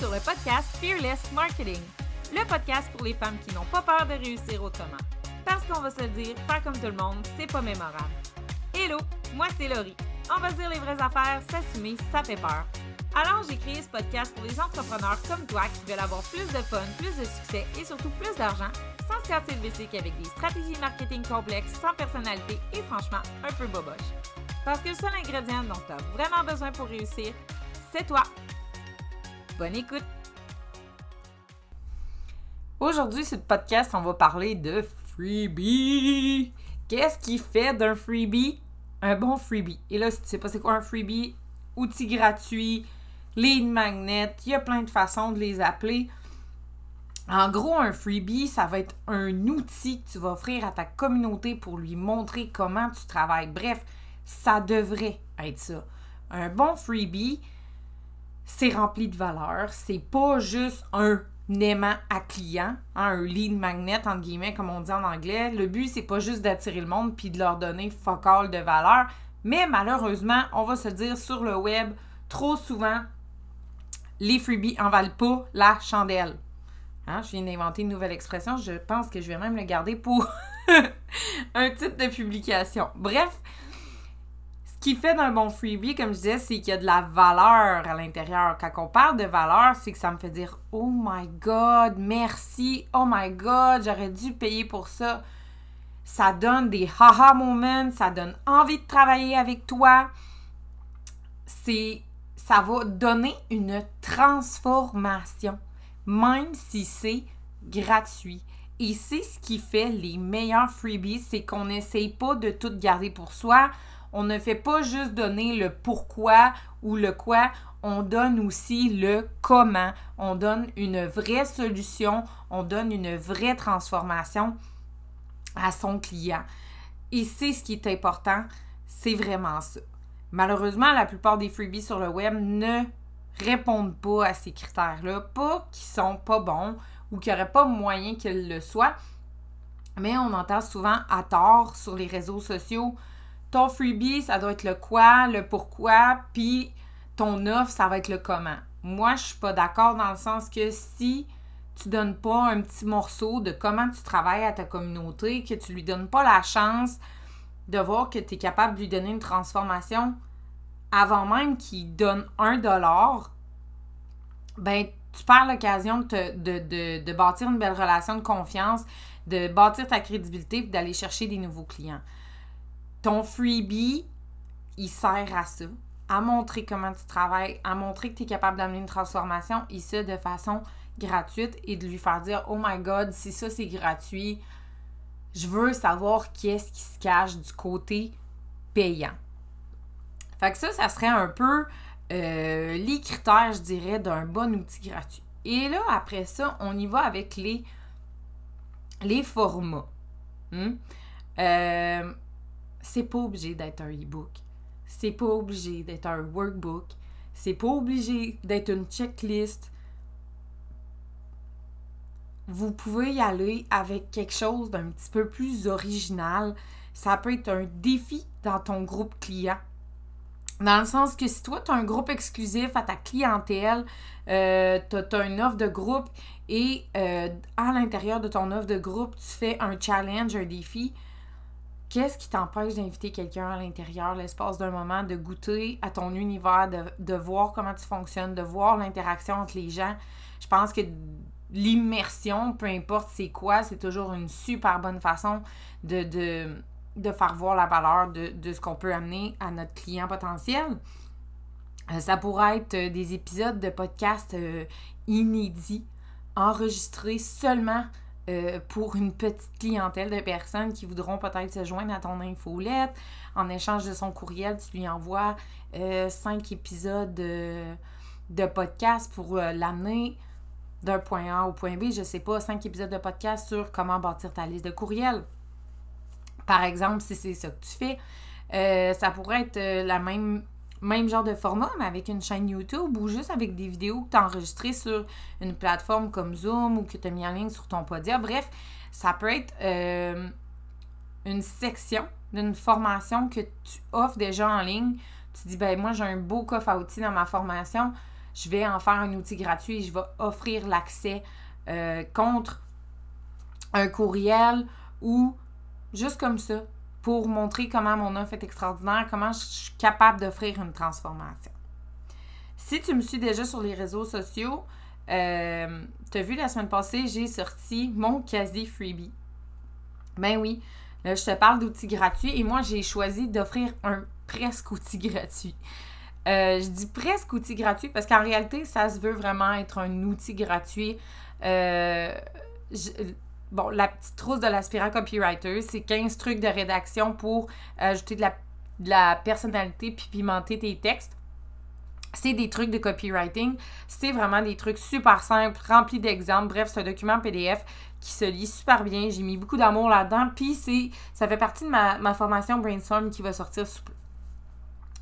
Sur le podcast Fearless Marketing, le podcast pour les femmes qui n'ont pas peur de réussir autrement. Parce qu'on va se le dire, faire comme tout le monde, c'est pas mémorable. Hello, moi c'est Laurie. On va se dire les vraies affaires, s'assumer, ça fait peur. Alors j'ai créé ce podcast pour les entrepreneurs comme toi qui veulent avoir plus de fun, plus de succès et surtout plus d'argent sans se casser le bicycle avec des stratégies marketing complexes, sans personnalité et franchement un peu boboche. Parce que le seul ingrédient dont tu as vraiment besoin pour réussir, c'est toi. Bonne écoute! Aujourd'hui, sur le podcast, on va parler de freebie. Qu'est-ce qui fait d'un freebie un bon freebie? Et là, si tu sais pas c'est quoi un freebie, outil gratuit, lead magnet, il y a plein de façons de les appeler. En gros, un freebie, ça va être un outil que tu vas offrir à ta communauté pour lui montrer comment tu travailles. Bref, ça devrait être ça. Un bon freebie, c'est rempli de valeur. C'est pas juste un aimant à client, hein, un lead magnet, entre guillemets, comme on dit en anglais. Le but, c'est pas juste d'attirer le monde puis de leur donner focal de valeur. Mais malheureusement, on va se dire sur le web, trop souvent, les freebies en valent pas la chandelle. Hein, je viens d'inventer une nouvelle expression. Je pense que je vais même le garder pour un titre de publication. Bref, qui fait d'un bon freebie, comme je disais, c'est qu'il y a de la valeur à l'intérieur. Quand on parle de valeur, c'est que ça me fait dire Oh my God, merci, oh my God, j'aurais dû payer pour ça. Ça donne des haha moments, ça donne envie de travailler avec toi. C'est ça va donner une transformation, même si c'est gratuit. Et c'est ce qui fait les meilleurs freebies, c'est qu'on n'essaye pas de tout garder pour soi on ne fait pas juste donner le pourquoi ou le quoi, on donne aussi le comment. On donne une vraie solution, on donne une vraie transformation à son client. Et c'est ce qui est important, c'est vraiment ça. Malheureusement, la plupart des freebies sur le web ne répondent pas à ces critères-là, pas qu'ils sont pas bons ou qu'il n'y aurait pas moyen qu'ils le soient, mais on entend souvent à tort sur les réseaux sociaux ton freebie, ça doit être le quoi, le pourquoi, puis ton offre, ça va être le comment. Moi, je suis pas d'accord dans le sens que si tu donnes pas un petit morceau de comment tu travailles à ta communauté, que tu lui donnes pas la chance de voir que tu es capable de lui donner une transformation avant même qu'il donne un dollar, ben tu perds l'occasion de, de, de, bâtir une belle relation de confiance, de bâtir ta crédibilité et d'aller chercher des nouveaux clients ton freebie, il sert à ça, à montrer comment tu travailles, à montrer que tu es capable d'amener une transformation, et ça de façon gratuite, et de lui faire dire Oh my God, si ça c'est gratuit, je veux savoir qu'est-ce qui se cache du côté payant. Fait que ça, ça serait un peu euh, les critères, je dirais, d'un bon outil gratuit. Et là, après ça, on y va avec les, les formats. Hmm? Euh, c'est pas obligé d'être un e-book. C'est pas obligé d'être un workbook. C'est pas obligé d'être une checklist. Vous pouvez y aller avec quelque chose d'un petit peu plus original. Ça peut être un défi dans ton groupe client. Dans le sens que si toi, tu as un groupe exclusif à ta clientèle, euh, tu as, une offre de groupe et euh, à l'intérieur de ton offre de groupe, tu fais un challenge, un défi, Qu'est-ce qui t'empêche d'inviter quelqu'un à l'intérieur, l'espace d'un moment, de goûter à ton univers, de, voir comment tu fonctionnes, de voir l'interaction entre les gens? Je pense que l'immersion, peu importe c'est quoi, c'est toujours une super bonne façon de, de, faire voir la valeur de, ce qu'on peut amener à notre client potentiel. Euh, ça pourrait être des épisodes de podcast euh, inédits, enregistrés seulement euh, pour une petite clientèle de personnes qui voudront peut-être se joindre à ton infolette. En échange de son courriel, tu lui envoies euh, cinq épisodes de, podcast pour euh, l'amener d'un point A au point B. Je sais pas, cinq épisodes de podcast sur comment bâtir ta liste de courriels. Par exemple, si c'est ça que tu fais, ça pourrait être la même même genre de format, mais avec une chaîne YouTube ou juste avec des vidéos que tu as enregistrées sur une plateforme comme Zoom ou que tu as mis en ligne sur ton Podia. Bref, ça peut être euh, une section d'une formation que tu offres déjà en ligne. Tu dis, ben moi, j'ai un beau coffre à outils dans ma formation. je vais en faire un outil gratuit et je vais offrir l'accès euh, contre un courriel ou juste comme ça pour montrer comment mon offre est extraordinaire, comment je suis capable d'offrir une transformation. Si tu me suis déjà sur les réseaux sociaux, euh, tu as vu la semaine passée, j'ai sorti mon quasi freebie. Ben oui, je te parle d'outils gratuits et moi j'ai choisi d'offrir un presque outil gratuit. Euh, je dis presque outil gratuit parce qu'en réalité, ça se veut vraiment être un outil gratuit. Euh, bon, la petite trousse de l'aspirant copywriter, c'est 15 trucs de rédaction pour ajouter de la, la personnalité puis pimenter tes textes. C'est des trucs de copywriting. C'est vraiment des trucs super simples, remplis d'exemples. Bref, c'est un document PDF qui se lit super bien. J'ai mis beaucoup d'amour là-dedans. Puis ça fait partie de ma, ma, formation Brainstorm qui va sortir sous.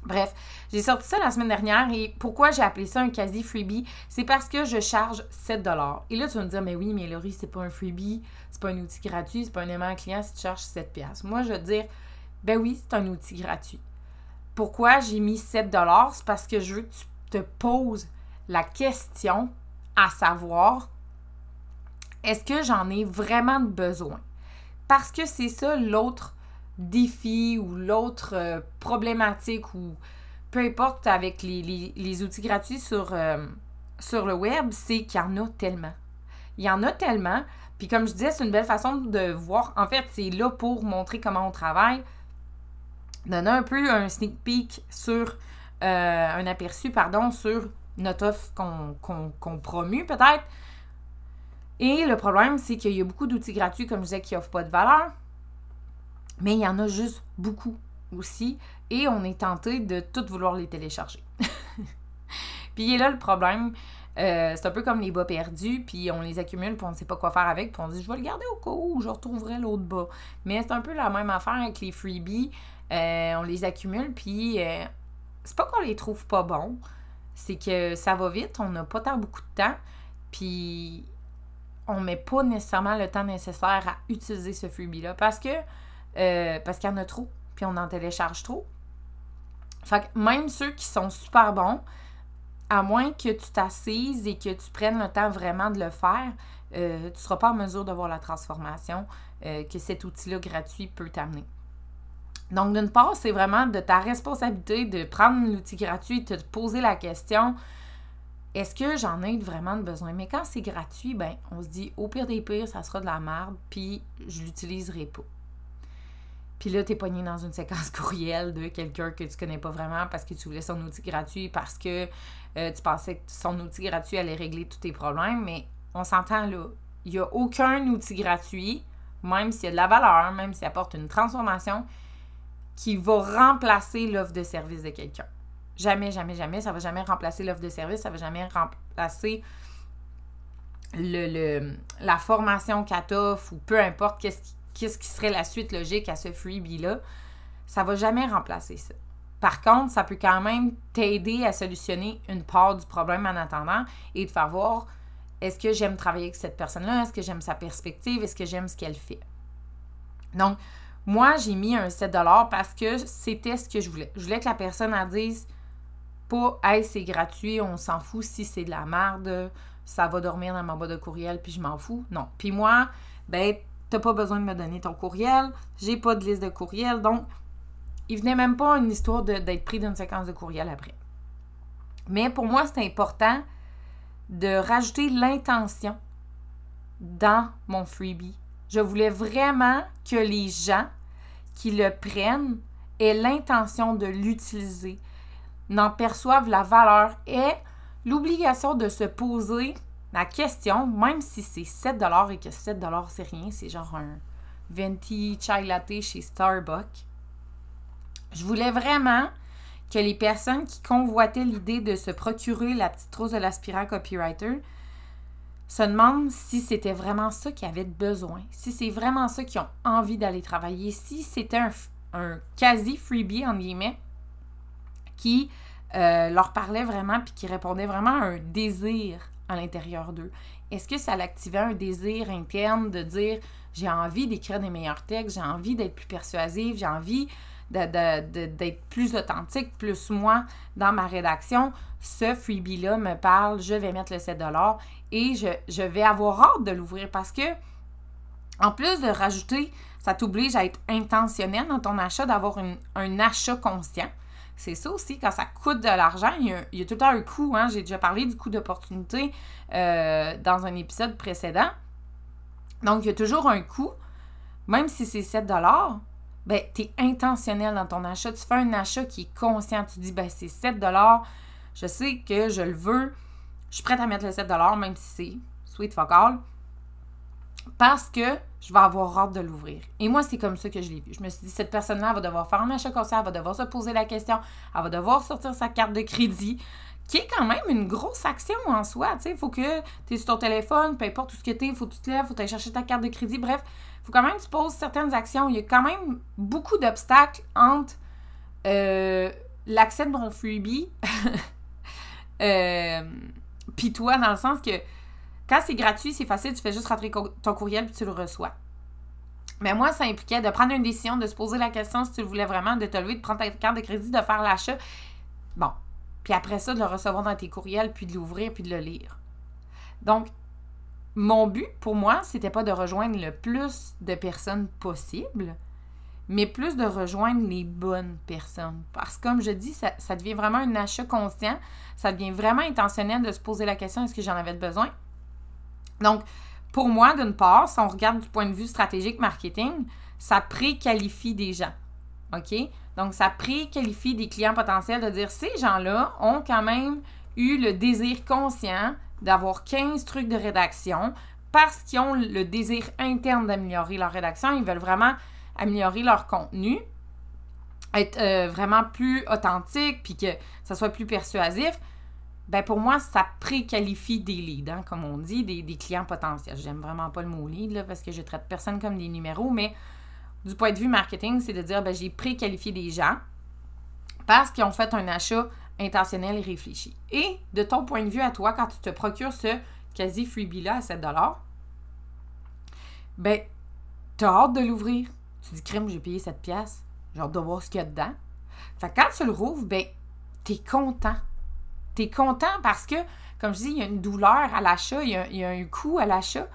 Bref, j'ai sorti ça la semaine dernière et pourquoi j'ai appelé ça un quasi freebie, c'est parce que je charge 7 Et là, tu vas me dire, mais oui, mais Laurie, c'est pas un freebie, c'est pas un outil gratuit, c'est pas un aimant client si tu charges 7 Moi, je veux dire, ben oui, c'est un outil gratuit. Pourquoi j'ai mis 7 C'est parce que je veux que tu te poses la question à savoir est-ce que j'en ai vraiment besoin? Parce que c'est ça l'autre défi ou l'autre euh, problématique ou peu importe avec les, outils gratuits sur, euh, sur le web, c'est qu'il y en a tellement. Il y en a tellement. Puis comme je disais, c'est une belle façon de voir. En fait, c'est là pour montrer comment on travaille. Donner un peu un sneak peek sur euh, un aperçu, pardon, sur notre offre qu'on promue peut-être. Et le problème, c'est qu'il y a beaucoup d'outils gratuits, comme je disais, qui n'offrent pas de valeur. Mais il y en a juste beaucoup aussi. Et on est tenté de tout vouloir les télécharger. puis il est là le problème. Euh, c'est un peu comme les bas perdus, puis on les accumule, puis on ne sait pas quoi faire avec, puis on dit je vais le garder au cas où je retrouverai l'autre bas. Mais c'est un peu la même affaire avec les freebies. Euh, on les accumule, puis euh, c'est pas qu'on les trouve pas bons, c'est que ça va vite, on n'a pas tant beaucoup de temps, puis on met pas nécessairement le temps nécessaire à utiliser ce freebie-là parce que euh, parce qu'il y en a trop, puis on en télécharge trop. Fait que même ceux qui sont super bons, à moins que tu t'assises et que tu prennes le temps vraiment de le faire, euh, tu ne seras pas en mesure de voir la transformation euh, que cet outil-là gratuit peut t'amener. Donc, d'une part, c'est vraiment de ta responsabilité de prendre l'outil gratuit et de te poser la question est-ce que j'en ai vraiment besoin? Mais quand c'est gratuit, ben, on se dit au pire des pires, ça sera de la merde, puis je l'utiliserai pas. Puis là, tu es pogné dans une séquence courriel de quelqu'un que tu connais pas vraiment parce que tu voulais son outil gratuit, parce que euh, tu pensais que son outil gratuit allait régler tous tes problèmes. Mais on s'entend là, il n'y a aucun outil gratuit, même s'il y a de la valeur, même s'il apporte une transformation, qui va remplacer l'offre de service de quelqu'un. Jamais, jamais, jamais. Ça va jamais remplacer l'offre de service. Ça va jamais remplacer le, la formation CATOF ou peu importe qu'est-ce qui, qu'est-ce qui serait la suite logique à ce freebie-là. Ça va jamais remplacer ça. Par contre, ça peut quand même t'aider à solutionner une part du problème en attendant et de faire voir est-ce que j'aime travailler avec cette personne-là, est-ce que j'aime sa perspective, est-ce que j'aime ce qu'elle fait? Donc, moi, j'ai mis un 7 parce que c'était ce que je voulais. Je voulais que la personne dise pas Hey, c'est gratuit, on s'en fout si c'est de la merde, ça va dormir dans ma boîte de courriel, puis je m'en fous. Non. Puis moi, ben, t'as pas besoin de me donner ton courriel, j'ai pas de liste de courriel, donc il venait même pas une histoire d'être pris d'une séquence de courriel après. Mais pour moi, c'est important de rajouter l'intention dans mon freebie. Je voulais vraiment que les gens qui le prennent aient l'intention de l'utiliser, n'en perçoivent la valeur et l'obligation de se poser la question, même si c'est 7 et que 7 c'est rien, c'est genre un venti chai latte chez Starbucks, je voulais vraiment que les personnes qui convoitaient l'idée de se procurer la petite trousse de l'aspirant copywriter se demandent si c'était vraiment ça qu'ils avaient besoin, si c'est vraiment ça qu'ils ont envie d'aller travailler, si c'était un, quasi freebie, en guillemets, qui euh, leur parlait vraiment puis qui répondait vraiment à un désir à l'intérieur d'eux? Est-ce que ça l'activait un désir interne de dire j'ai envie d'écrire des meilleurs textes, j'ai envie d'être plus persuasive, j'ai envie d'être plus authentique, plus moi dans ma rédaction, ce freebie-là me parle, je vais mettre le 7 et je, je vais avoir hâte de l'ouvrir parce que, en plus de rajouter, ça t'oblige à être intentionnel dans ton achat, d'avoir un achat conscient. C'est ça aussi, quand ça coûte de l'argent, il, y a tout le temps un coût. Hein? J'ai déjà parlé du coût d'opportunité euh, dans un épisode précédent. Donc, il y a toujours un coût. Même si c'est 7 ben, tu es intentionnel dans ton achat. Tu fais un achat qui est conscient. Tu dis, ben, c'est 7 Je sais que je le veux. Je suis prête à mettre le 7 même si c'est sweet fuck parce que je vais avoir hâte de l'ouvrir. Et moi, c'est comme ça que je l'ai vu. Je me suis dit, cette personne-là va devoir faire un achat conscient, elle va devoir se poser la question, elle va devoir sortir sa carte de crédit, qui est quand même une grosse action en soi. Il faut que tu es sur ton téléphone, peu importe où ce que tu es, il faut que tu te lèves, il faut aller chercher ta carte de crédit. Bref, il faut quand même que tu poses certaines actions. Il y a quand même beaucoup d'obstacles entre euh, l'accès de mon freebie euh, puis toi, dans le sens que quand c'est gratuit, c'est facile, tu fais juste rentrer ton courriel puis tu le reçois. Mais moi, ça impliquait de prendre une décision, de se poser la question si tu le voulais vraiment, de te lever, de prendre ta carte de crédit, de faire l'achat. Bon. Puis après ça, de le recevoir dans tes courriels, puis de l'ouvrir, puis de le lire. Donc, mon but pour moi, c'était pas de rejoindre le plus de personnes possible, mais plus de rejoindre les bonnes personnes. Parce que comme je dis, ça, ça devient vraiment un achat conscient, ça devient vraiment intentionnel de se poser la question est-ce que j'en avais besoin? Donc, pour moi, d'une part, si on regarde du point de vue stratégique marketing, ça préqualifie des gens. OK? Donc, ça préqualifie des clients potentiels de dire ces gens-là ont quand même eu le désir conscient d'avoir 15 trucs de rédaction parce qu'ils ont le désir interne d'améliorer leur rédaction. Ils veulent vraiment améliorer leur contenu, être euh, vraiment plus authentique, puis que ça soit plus persuasif ben pour moi, ça préqualifie des leads, hein, comme on dit, des, clients potentiels. J'aime vraiment pas le mot lead là, parce que je traite personne comme des numéros, mais du point de vue marketing, c'est de dire ben, j'ai préqualifié des gens parce qu'ils ont fait un achat intentionnel et réfléchi. Et de ton point de vue à toi, quand tu te procures ce quasi freebie-là à 7 ben, tu as hâte de l'ouvrir. Tu dis, crème, j'ai payé cette pièce. J'ai hâte de voir ce qu'il y a dedans. Fait quand tu le rouvres, ben, tu es content tu content parce que, comme je dis, il y a une douleur à l'achat, il, y a un coût à l'achat.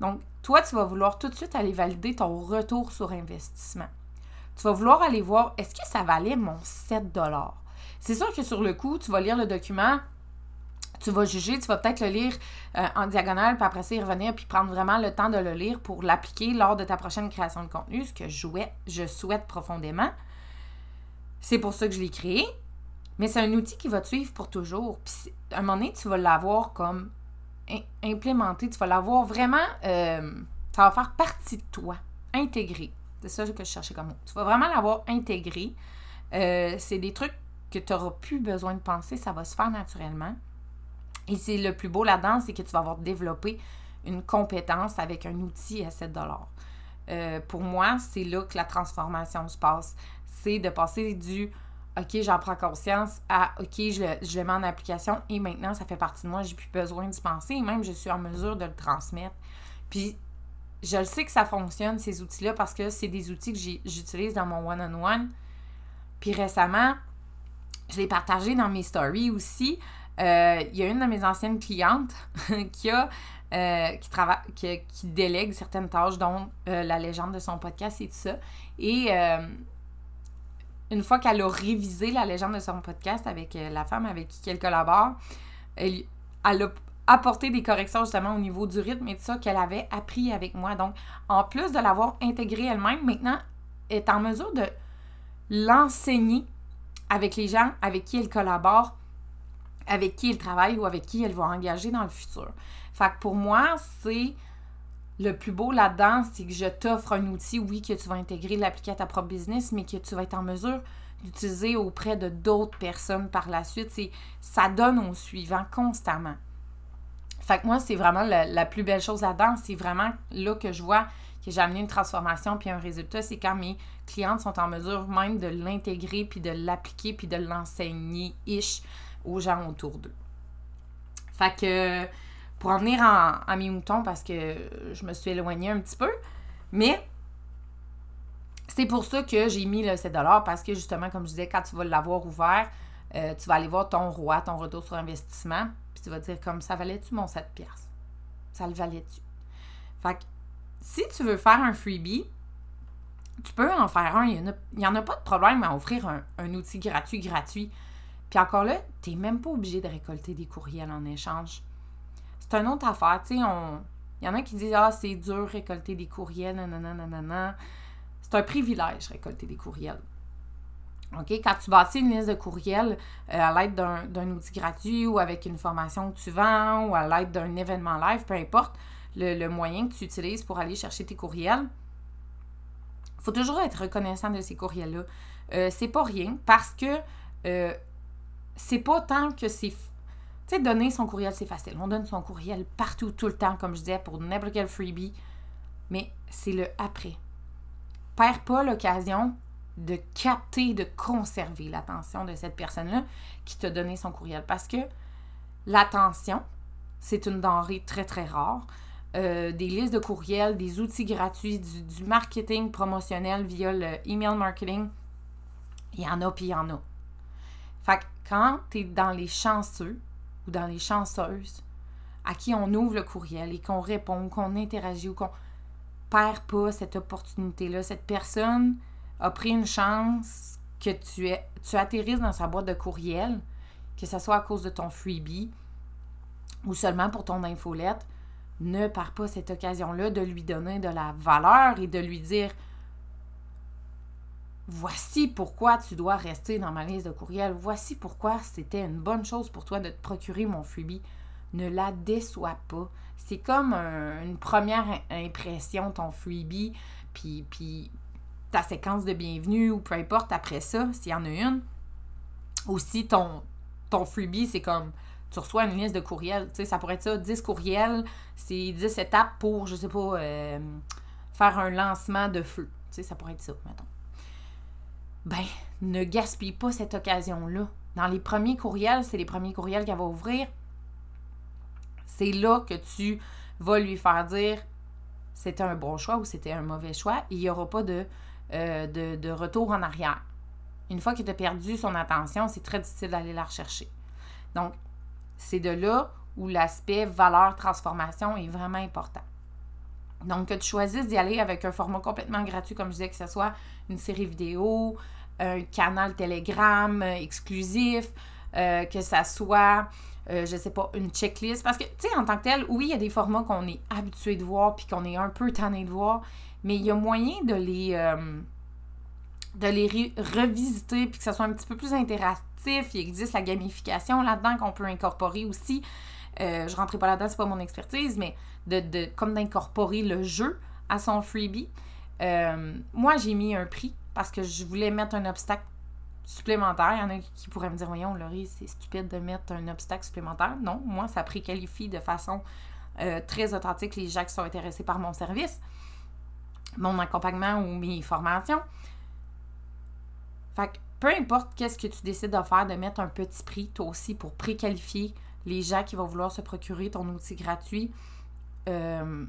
Donc, toi, tu vas vouloir tout de suite aller valider ton retour sur investissement. Tu vas vouloir aller voir, est-ce que ça valait mon 7 C'est sûr que sur le coup, tu vas lire le document, tu vas juger, tu vas peut-être le lire euh, en diagonale, puis après ça, y revenir, puis prendre vraiment le temps de le lire pour l'appliquer lors de ta prochaine création de contenu, ce que je, je souhaite profondément. C'est pour ça que je l'ai créé. Mais c'est un outil qui va te suivre pour toujours. Puis à un moment donné, tu vas l'avoir comme implémenté, tu vas l'avoir vraiment. Euh, ça va faire partie de toi, intégré. C'est ça que je cherchais comme mot. Tu vas vraiment l'avoir intégré. Euh, c'est des trucs que tu n'auras plus besoin de penser, ça va se faire naturellement. Et c'est le plus beau là-dedans, c'est que tu vas avoir développé une compétence avec un outil à 7 euh, Pour moi, c'est là que la transformation se passe. C'est de passer du OK, j'en prends conscience à OK, je, je le mets en application et maintenant, ça fait partie de moi, j'ai plus besoin d'y penser et même je suis en mesure de le transmettre. Puis, je le sais que ça fonctionne, ces outils-là, parce que c'est des outils que j'utilise dans mon one-on-one. Puis récemment, je l'ai partagé dans mes stories aussi. Euh, il y a une de mes anciennes clientes qui a euh, qui, travaille, qui, délègue certaines tâches, dont euh, la légende de son podcast et tout ça. Et une fois qu'elle a révisé la légende de son podcast avec euh, la femme avec qui elle collabore, elle, a apporté des corrections justement au niveau du rythme et tout ça qu'elle avait appris avec moi. Donc, en plus de l'avoir intégré elle-même, maintenant, elle est en mesure de l'enseigner avec les gens avec qui elle collabore, avec qui elle travaille ou avec qui elle va engager dans le futur. Fait que pour moi, c'est le plus beau là-dedans, c'est que je t'offre un outil, oui, que tu vas intégrer, l'appliquer à ta propre business, mais que tu vas être en mesure d'utiliser auprès de d'autres personnes par la suite. Ça donne au suivant constamment. Fait que moi, c'est vraiment la, plus belle chose là-dedans. C'est vraiment là que je vois que j'ai amené une transformation puis un résultat. C'est quand mes clientes sont en mesure même de l'intégrer puis de l'appliquer puis de l'enseigner-ish aux gens autour d'eux. Fait que pour en venir à mes moutons parce que je me suis éloignée un petit peu. Mais c'est pour ça que j'ai mis le 7 parce que justement, comme je disais, quand tu vas l'avoir ouvert, euh, tu vas aller voir ton roi, ton retour sur investissement, puis tu vas dire comme ça valait-tu mon 7 pièces Ça le valait-tu? Fait que si tu veux faire un freebie, tu peux en faire un. Il n'y en, a pas de problème à offrir un, un outil gratuit, gratuit. Puis encore là, tu n'es même pas obligé de récolter des courriels en échange. C'est une autre affaire. Tu sais, on... il y en a qui disent Ah, c'est dur récolter des courriels, nanana, nanana. C'est un privilège récolter des courriels. OK? Quand tu bâtis une liste de courriels euh, à l'aide d'un outil gratuit ou avec une formation que tu vends ou à l'aide d'un événement live, peu importe le, moyen que tu utilises pour aller chercher tes courriels, il faut toujours être reconnaissant de ces courriels-là. Euh, c'est pas rien parce que euh, c'est pas tant que c'est. Tu sais, donner son courriel, c'est facile. On donne son courriel partout, tout le temps, comme je disais, pour n'importe quel freebie. Mais c'est le après. Perds pas l'occasion de capter, de conserver l'attention de cette personne-là qui t'a donné son courriel. Parce que l'attention, c'est une denrée très, très rare. Euh, des listes de courriels, des outils gratuits, du, marketing promotionnel via le email marketing, il y en a, puis il y en a. Fait que quand tu es dans les chanceux ou dans les chanceuses à qui on ouvre le courriel et qu'on répond, qu'on interagit ou qu'on perd pas cette opportunité-là, cette personne a pris une chance que tu, es, tu atterrisses dans sa boîte de courriel, que ce soit à cause de ton freebie ou seulement pour ton infolette, ne perds pas cette occasion-là de lui donner de la valeur et de lui dire voici pourquoi tu dois rester dans ma liste de courriels, voici pourquoi c'était une bonne chose pour toi de te procurer mon freebie. Ne la déçois pas. C'est comme une première impression, ton freebie, puis, ta séquence de bienvenue ou peu importe après ça, s'il y en a une. Aussi, ton, freebie, c'est comme tu reçois une liste de courriels. Tu ça pourrait être ça, 10 courriels, c'est 10 étapes pour, je sais pas, euh, faire un lancement de feu. Tu ça pourrait être ça, mettons ben, ne gaspille pas cette occasion-là. Dans les premiers courriels, c'est les premiers courriels qu'elle va ouvrir. C'est là que tu vas lui faire dire c'était un bon choix ou c'était un mauvais choix. Il n'y aura pas de, euh, de, de, retour en arrière. Une fois tu as perdu son attention, c'est très difficile d'aller la rechercher. Donc, c'est de là où l'aspect valeur-transformation est vraiment important. Donc, que tu choisisses d'y aller avec un format complètement gratuit, comme je disais, que ce soit une série vidéo, un canal Telegram euh, exclusif, euh, que ça soit, euh, je sais pas, une checklist. Parce que, tu sais, en tant que tel, oui, il y a des formats qu'on est habitué de voir puis qu'on est un peu tanné de voir, mais il y a moyen de les, les revisiter puis que ça soit un petit peu plus interactif. Il existe la gamification là-dedans qu'on peut incorporer aussi. je rentrais pas là-dedans, c'est pas mon expertise, mais de, de comme d'incorporer le jeu à son freebie. moi, j'ai mis un prix parce que je voulais mettre un obstacle supplémentaire. Il y en a qui pourraient me dire Voyons, Laurie, c'est stupide de mettre un obstacle supplémentaire. Non, moi, ça préqualifie de façon euh, très authentique les gens qui sont intéressés par mon service, mon accompagnement ou mes formations. Fait que peu importe qu'est-ce que tu décides de faire, de mettre un petit prix, toi aussi, pour préqualifier les gens qui vont vouloir se procurer ton outil gratuit. Euh,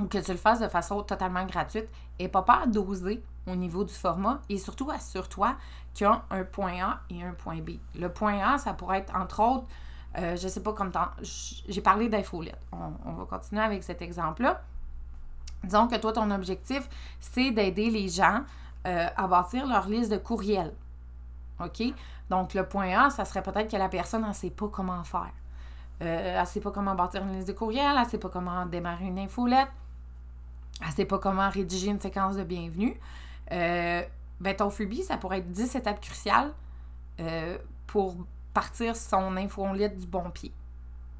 ou que tu le fasses de façon totalement gratuite, et pas peur d'oser au niveau du format et surtout assure-toi qu'il y a un point A et un point B. Le point A, ça pourrait être entre autres, euh, je sais pas comme tant, j'ai parlé d'infolette. On, va continuer avec cet exemple-là. Disons que toi, ton objectif, c'est d'aider les gens euh, à bâtir leur liste de courriels. OK? Donc, le point A, ça serait peut-être que la personne ne sait pas comment faire. Euh, elle ne sait pas comment bâtir une liste de courriels, elle ne sait pas comment démarrer une infolette, elle sait pas comment rédiger une séquence de bienvenue. Euh, ben ton freebie, ça pourrait être 10 étapes cruciales euh, pour partir son infolette du bon pied.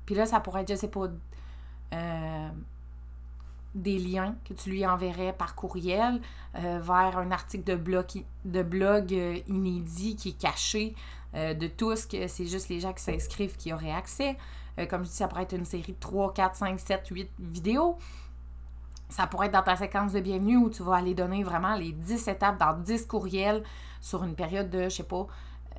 Puis là, ça pourrait être, je sais pas, euh, des liens que tu lui enverrais par courriel vers un article de blog, de blog inédit qui est caché de tous, que c'est juste les gens qui s'inscrivent qui auraient accès. comme je dis, ça pourrait être une série de 3, 4, 5, 7, 8 vidéos. Ça pourrait être dans ta séquence de bienvenue où tu vas aller donner vraiment les 10 étapes dans 10 courriels sur une période de, je sais pas,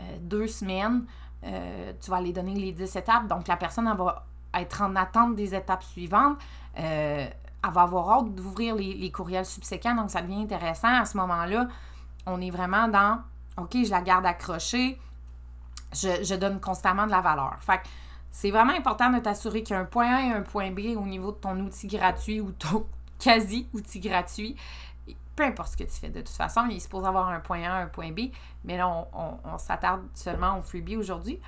euh, deux semaines. Euh, tu vas aller donner les 10 étapes. Donc, la personne va être en attente des étapes suivantes. Euh, elle va avoir hâte d'ouvrir les, courriels subséquents, donc ça devient intéressant. À ce moment-là, on est vraiment dans OK, je la garde accrochée, je, donne constamment de la valeur. Fait c'est vraiment important de t'assurer qu'il y a un point A et un point B au niveau de ton outil gratuit ou ton quasi-outil gratuit. Peu importe ce que tu fais, de toute façon, il est supposé avoir un point A, un point B, mais là, on, s'attarde seulement au freebie aujourd'hui.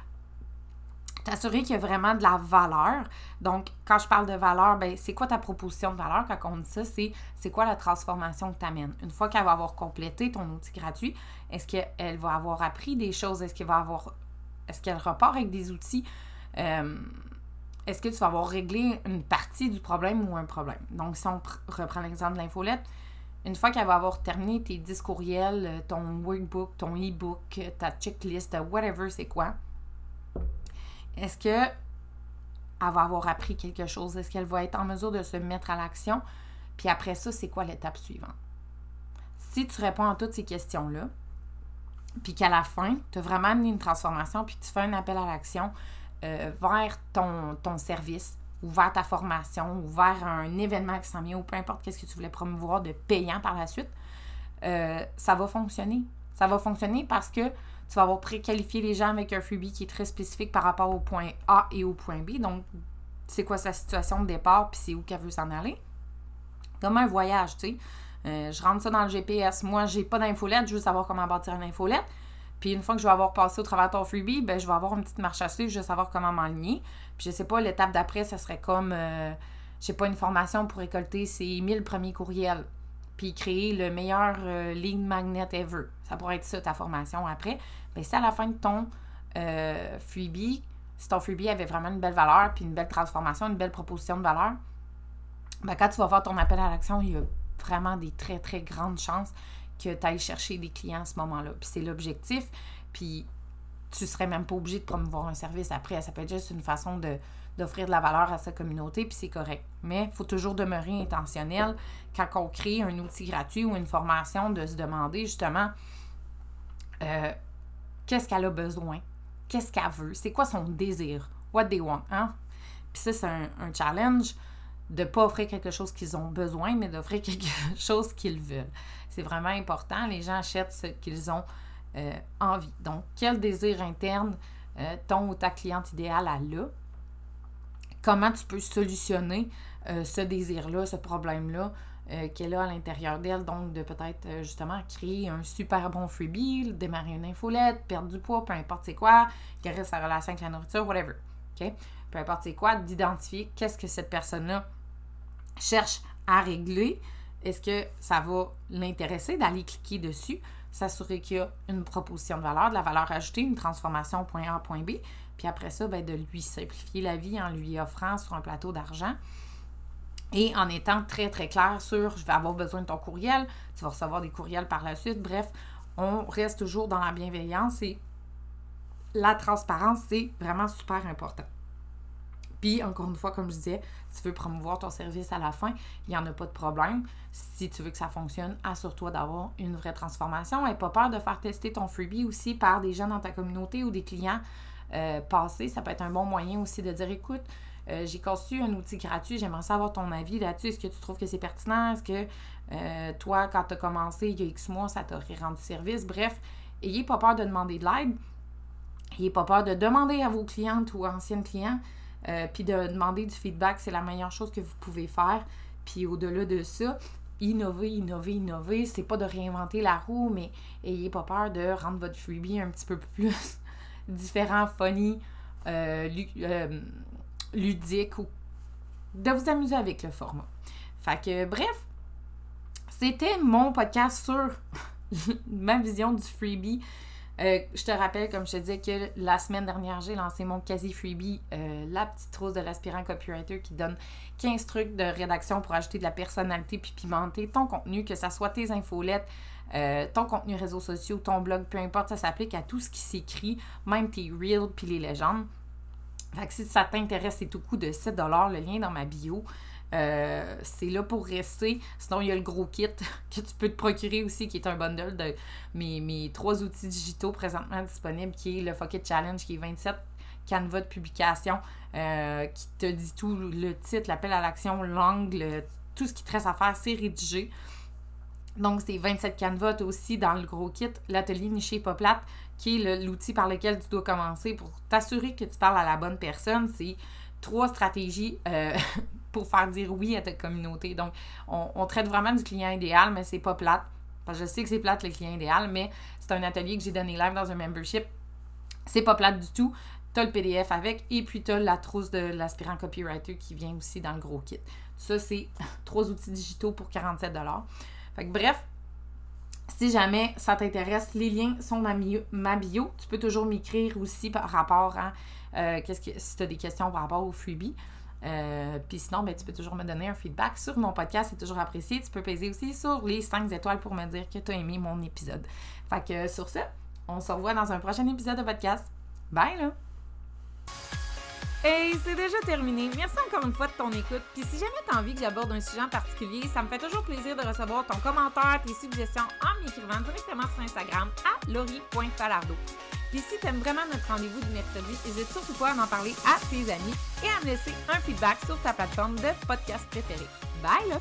T'assurer qu'il y a vraiment de la valeur. Donc, quand je parle de valeur, ben, c'est quoi ta proposition de valeur? Quand on dit ça, c'est c'est quoi la transformation que tu amènes? Une fois qu'elle va avoir complété ton outil gratuit, est-ce qu'elle va avoir appris des choses? Est-ce qu'elle va avoir. Est-ce qu'elle repart avec des outils? Euh, est-ce que tu vas avoir réglé une partie du problème ou un problème? Donc, si on reprend l'exemple de l'infolette, une fois qu'elle va avoir terminé tes 10 courriels, euh, ton workbook, ton e-book, euh, ta checklist, whatever c'est quoi, est-ce que elle va avoir appris quelque chose? Est-ce qu'elle va être en mesure de se mettre à l'action? Puis après ça, c'est quoi l'étape suivante? Si tu réponds à toutes ces questions-là, puis qu'à la fin, tu as vraiment amené une transformation, puis tu fais un appel à l'action, euh, vers ton, ton service ou vers ta formation ou vers un événement qui s'en vient ou peu importe qu'est-ce que tu voulais promouvoir de payant par la suite, euh, ça va fonctionner. Ça va fonctionner parce que tu vas avoir préqualifié les gens avec un freebie qui est très spécifique par rapport au point A et au point B. Donc, c'est quoi sa situation de départ puis c'est où qu'elle veut s'en aller? Comme un voyage, tu sais. Euh, je rentre ça dans le GPS. Moi, j'ai pas d'infolette, je veux savoir comment bâtir une infolette. Puis une fois que je vais avoir passé au travers de ton freebie, ben, je vais avoir une petite marche à suivre, je vais savoir comment m'aligner. Puis je sais pas, l'étape d'après, ça serait comme, euh, je sais pas, une formation pour récolter ces 1000 premiers courriels. Puis créer le meilleur euh, ligne magnet ever. Ça pourrait être ça, ta formation après. Ben, c'est à la fin de ton euh, freebie. Si ton freebie avait vraiment une belle valeur, puis une belle transformation, une belle proposition de valeur, ben, quand tu vas faire ton appel à l'action, il y a vraiment des très, très grandes chances que tu ailles chercher des clients à ce moment-là. Puis c'est l'objectif. Puis tu serais même pas obligé de promouvoir un service après. Ça peut être juste une façon de, d'offrir de la valeur à sa communauté, puis c'est correct. Mais il faut toujours demeurer intentionnel quand on crée un outil gratuit ou une formation, de se demander justement euh, qu'est-ce qu'elle a besoin, qu'est-ce qu'elle veut, c'est quoi son désir, what they want. Hein? Puis ça, c'est un, un challenge de ne pas offrir quelque chose qu'ils ont besoin, mais d'offrir quelque chose qu'ils veulent. C'est vraiment important. Les gens achètent ce qu'ils ont euh, envie. Donc, quel désir interne euh, ton ou ta cliente idéale a? Là? Comment tu peux solutionner euh, ce désir-là, ce problème-là qu'elle a à l'intérieur d'elle? Donc, de peut-être justement créer un super bon freebie, démarrer une infolette, perdre du poids, peu importe c'est quoi, guérir sa relation avec la nourriture, whatever. OK? Peu importe c'est quoi, d'identifier qu'est-ce que cette personne-là cherche à régler, est-ce que ça va l'intéresser d'aller cliquer dessus, s'assurer qu'il y a une proposition de valeur, de la valeur ajoutée, une transformation point A, point B, puis après ça, ben, de lui simplifier la vie en lui offrant sur un plateau d'argent et en étant très très clair sur je vais avoir besoin de ton courriel, tu vas recevoir des courriels par la suite. Bref, on reste toujours dans la bienveillance et la transparence, c'est vraiment super important. Puis, encore une fois, comme je disais, si tu veux promouvoir ton service à la fin, il n'y en a pas de problème. Si tu veux que ça fonctionne, assure-toi d'avoir une vraie transformation. Et pas peur de faire tester ton freebie aussi par des gens dans ta communauté ou des clients euh, passés. Ça peut être un bon moyen aussi de dire écoute, euh, j'ai conçu un outil gratuit, j'aimerais savoir ton avis là-dessus. Est-ce que tu trouves que c'est pertinent? Est-ce que euh, toi, quand tu as commencé il y a X mois, ça t'aurait rendu service? Bref, ayez pas peur de demander de l'aide. Ayez pas peur de demander à vos clientes ou anciennes clients euh, puis de demander du feedback, c'est la meilleure chose que vous pouvez faire. Puis au-delà de ça, innover, innover, innover, c'est pas de réinventer la roue, mais ayez pas peur de rendre votre freebie un petit peu plus différent, funny, euh, euh, ludique ou de vous amuser avec le format. Fait que bref, c'était mon podcast sur ma vision du freebie. Euh, je te rappelle, comme je te disais, que la semaine dernière, j'ai lancé mon quasi-freebie, euh, La petite rose de l'aspirant copywriter, qui donne 15 trucs de rédaction pour ajouter de la personnalité puis pimenter ton contenu, que ce soit tes infolettes, euh, ton contenu réseaux sociaux, ton blog, peu importe, ça s'applique à tout ce qui s'écrit, même tes reels puis les légendes. Fait que si ça t'intéresse, c'est tout coût de 7 le lien dans ma bio. Euh, c'est là pour rester. Sinon, il y a le gros kit que tu peux te procurer aussi, qui est un bundle de mes, trois outils digitaux présentement disponibles, qui est le Fuck Challenge, qui est 27 canevas de publication, euh, qui te dit tout le titre, l'appel à l'action, l'angle, tout ce qui te reste à faire, c'est rédiger. Donc, c'est 27 canevas aussi dans le gros kit, l'atelier niché Poplat, qui est l'outil par lequel tu dois commencer pour t'assurer que tu parles à la bonne personne. C'est trois stratégies euh, pour faire dire oui à ta communauté. Donc, on, traite vraiment du client idéal, mais c'est pas plate. Parce que je sais que c'est plate le client idéal, mais c'est un atelier que j'ai donné live dans un membership. C'est pas plate du tout. Tu as le PDF avec et puis tu as la trousse de l'aspirant copywriter qui vient aussi dans le gros kit. Ça, c'est trois outils digitaux pour 47 Fait que bref, si jamais ça t'intéresse, les liens sont dans ma bio. Tu peux toujours m'écrire aussi par rapport à euh, qu'est-ce que, si tu as des questions par rapport au freebie. Euh, puis sinon, ben, tu peux toujours me donner un feedback sur mon podcast, c'est toujours apprécié. Tu peux peser aussi sur les 5 étoiles pour me dire que tu as aimé mon épisode. Fait que sur ce, on se revoit dans un prochain épisode de podcast. Bye là! Hey, c'est déjà terminé. Merci encore une fois de ton écoute. Puis si jamais tu as envie que j'aborde un sujet en particulier, ça me fait toujours plaisir de recevoir ton commentaire, tes suggestions en m'écrivant directement sur Instagram à lori.falardo. Puis si tu aimes vraiment notre rendez-vous du mercredi, n'hésite surtout pas à m'en parler à tes amis et à me laisser un feedback sur ta plateforme de podcast préférée. Bye là!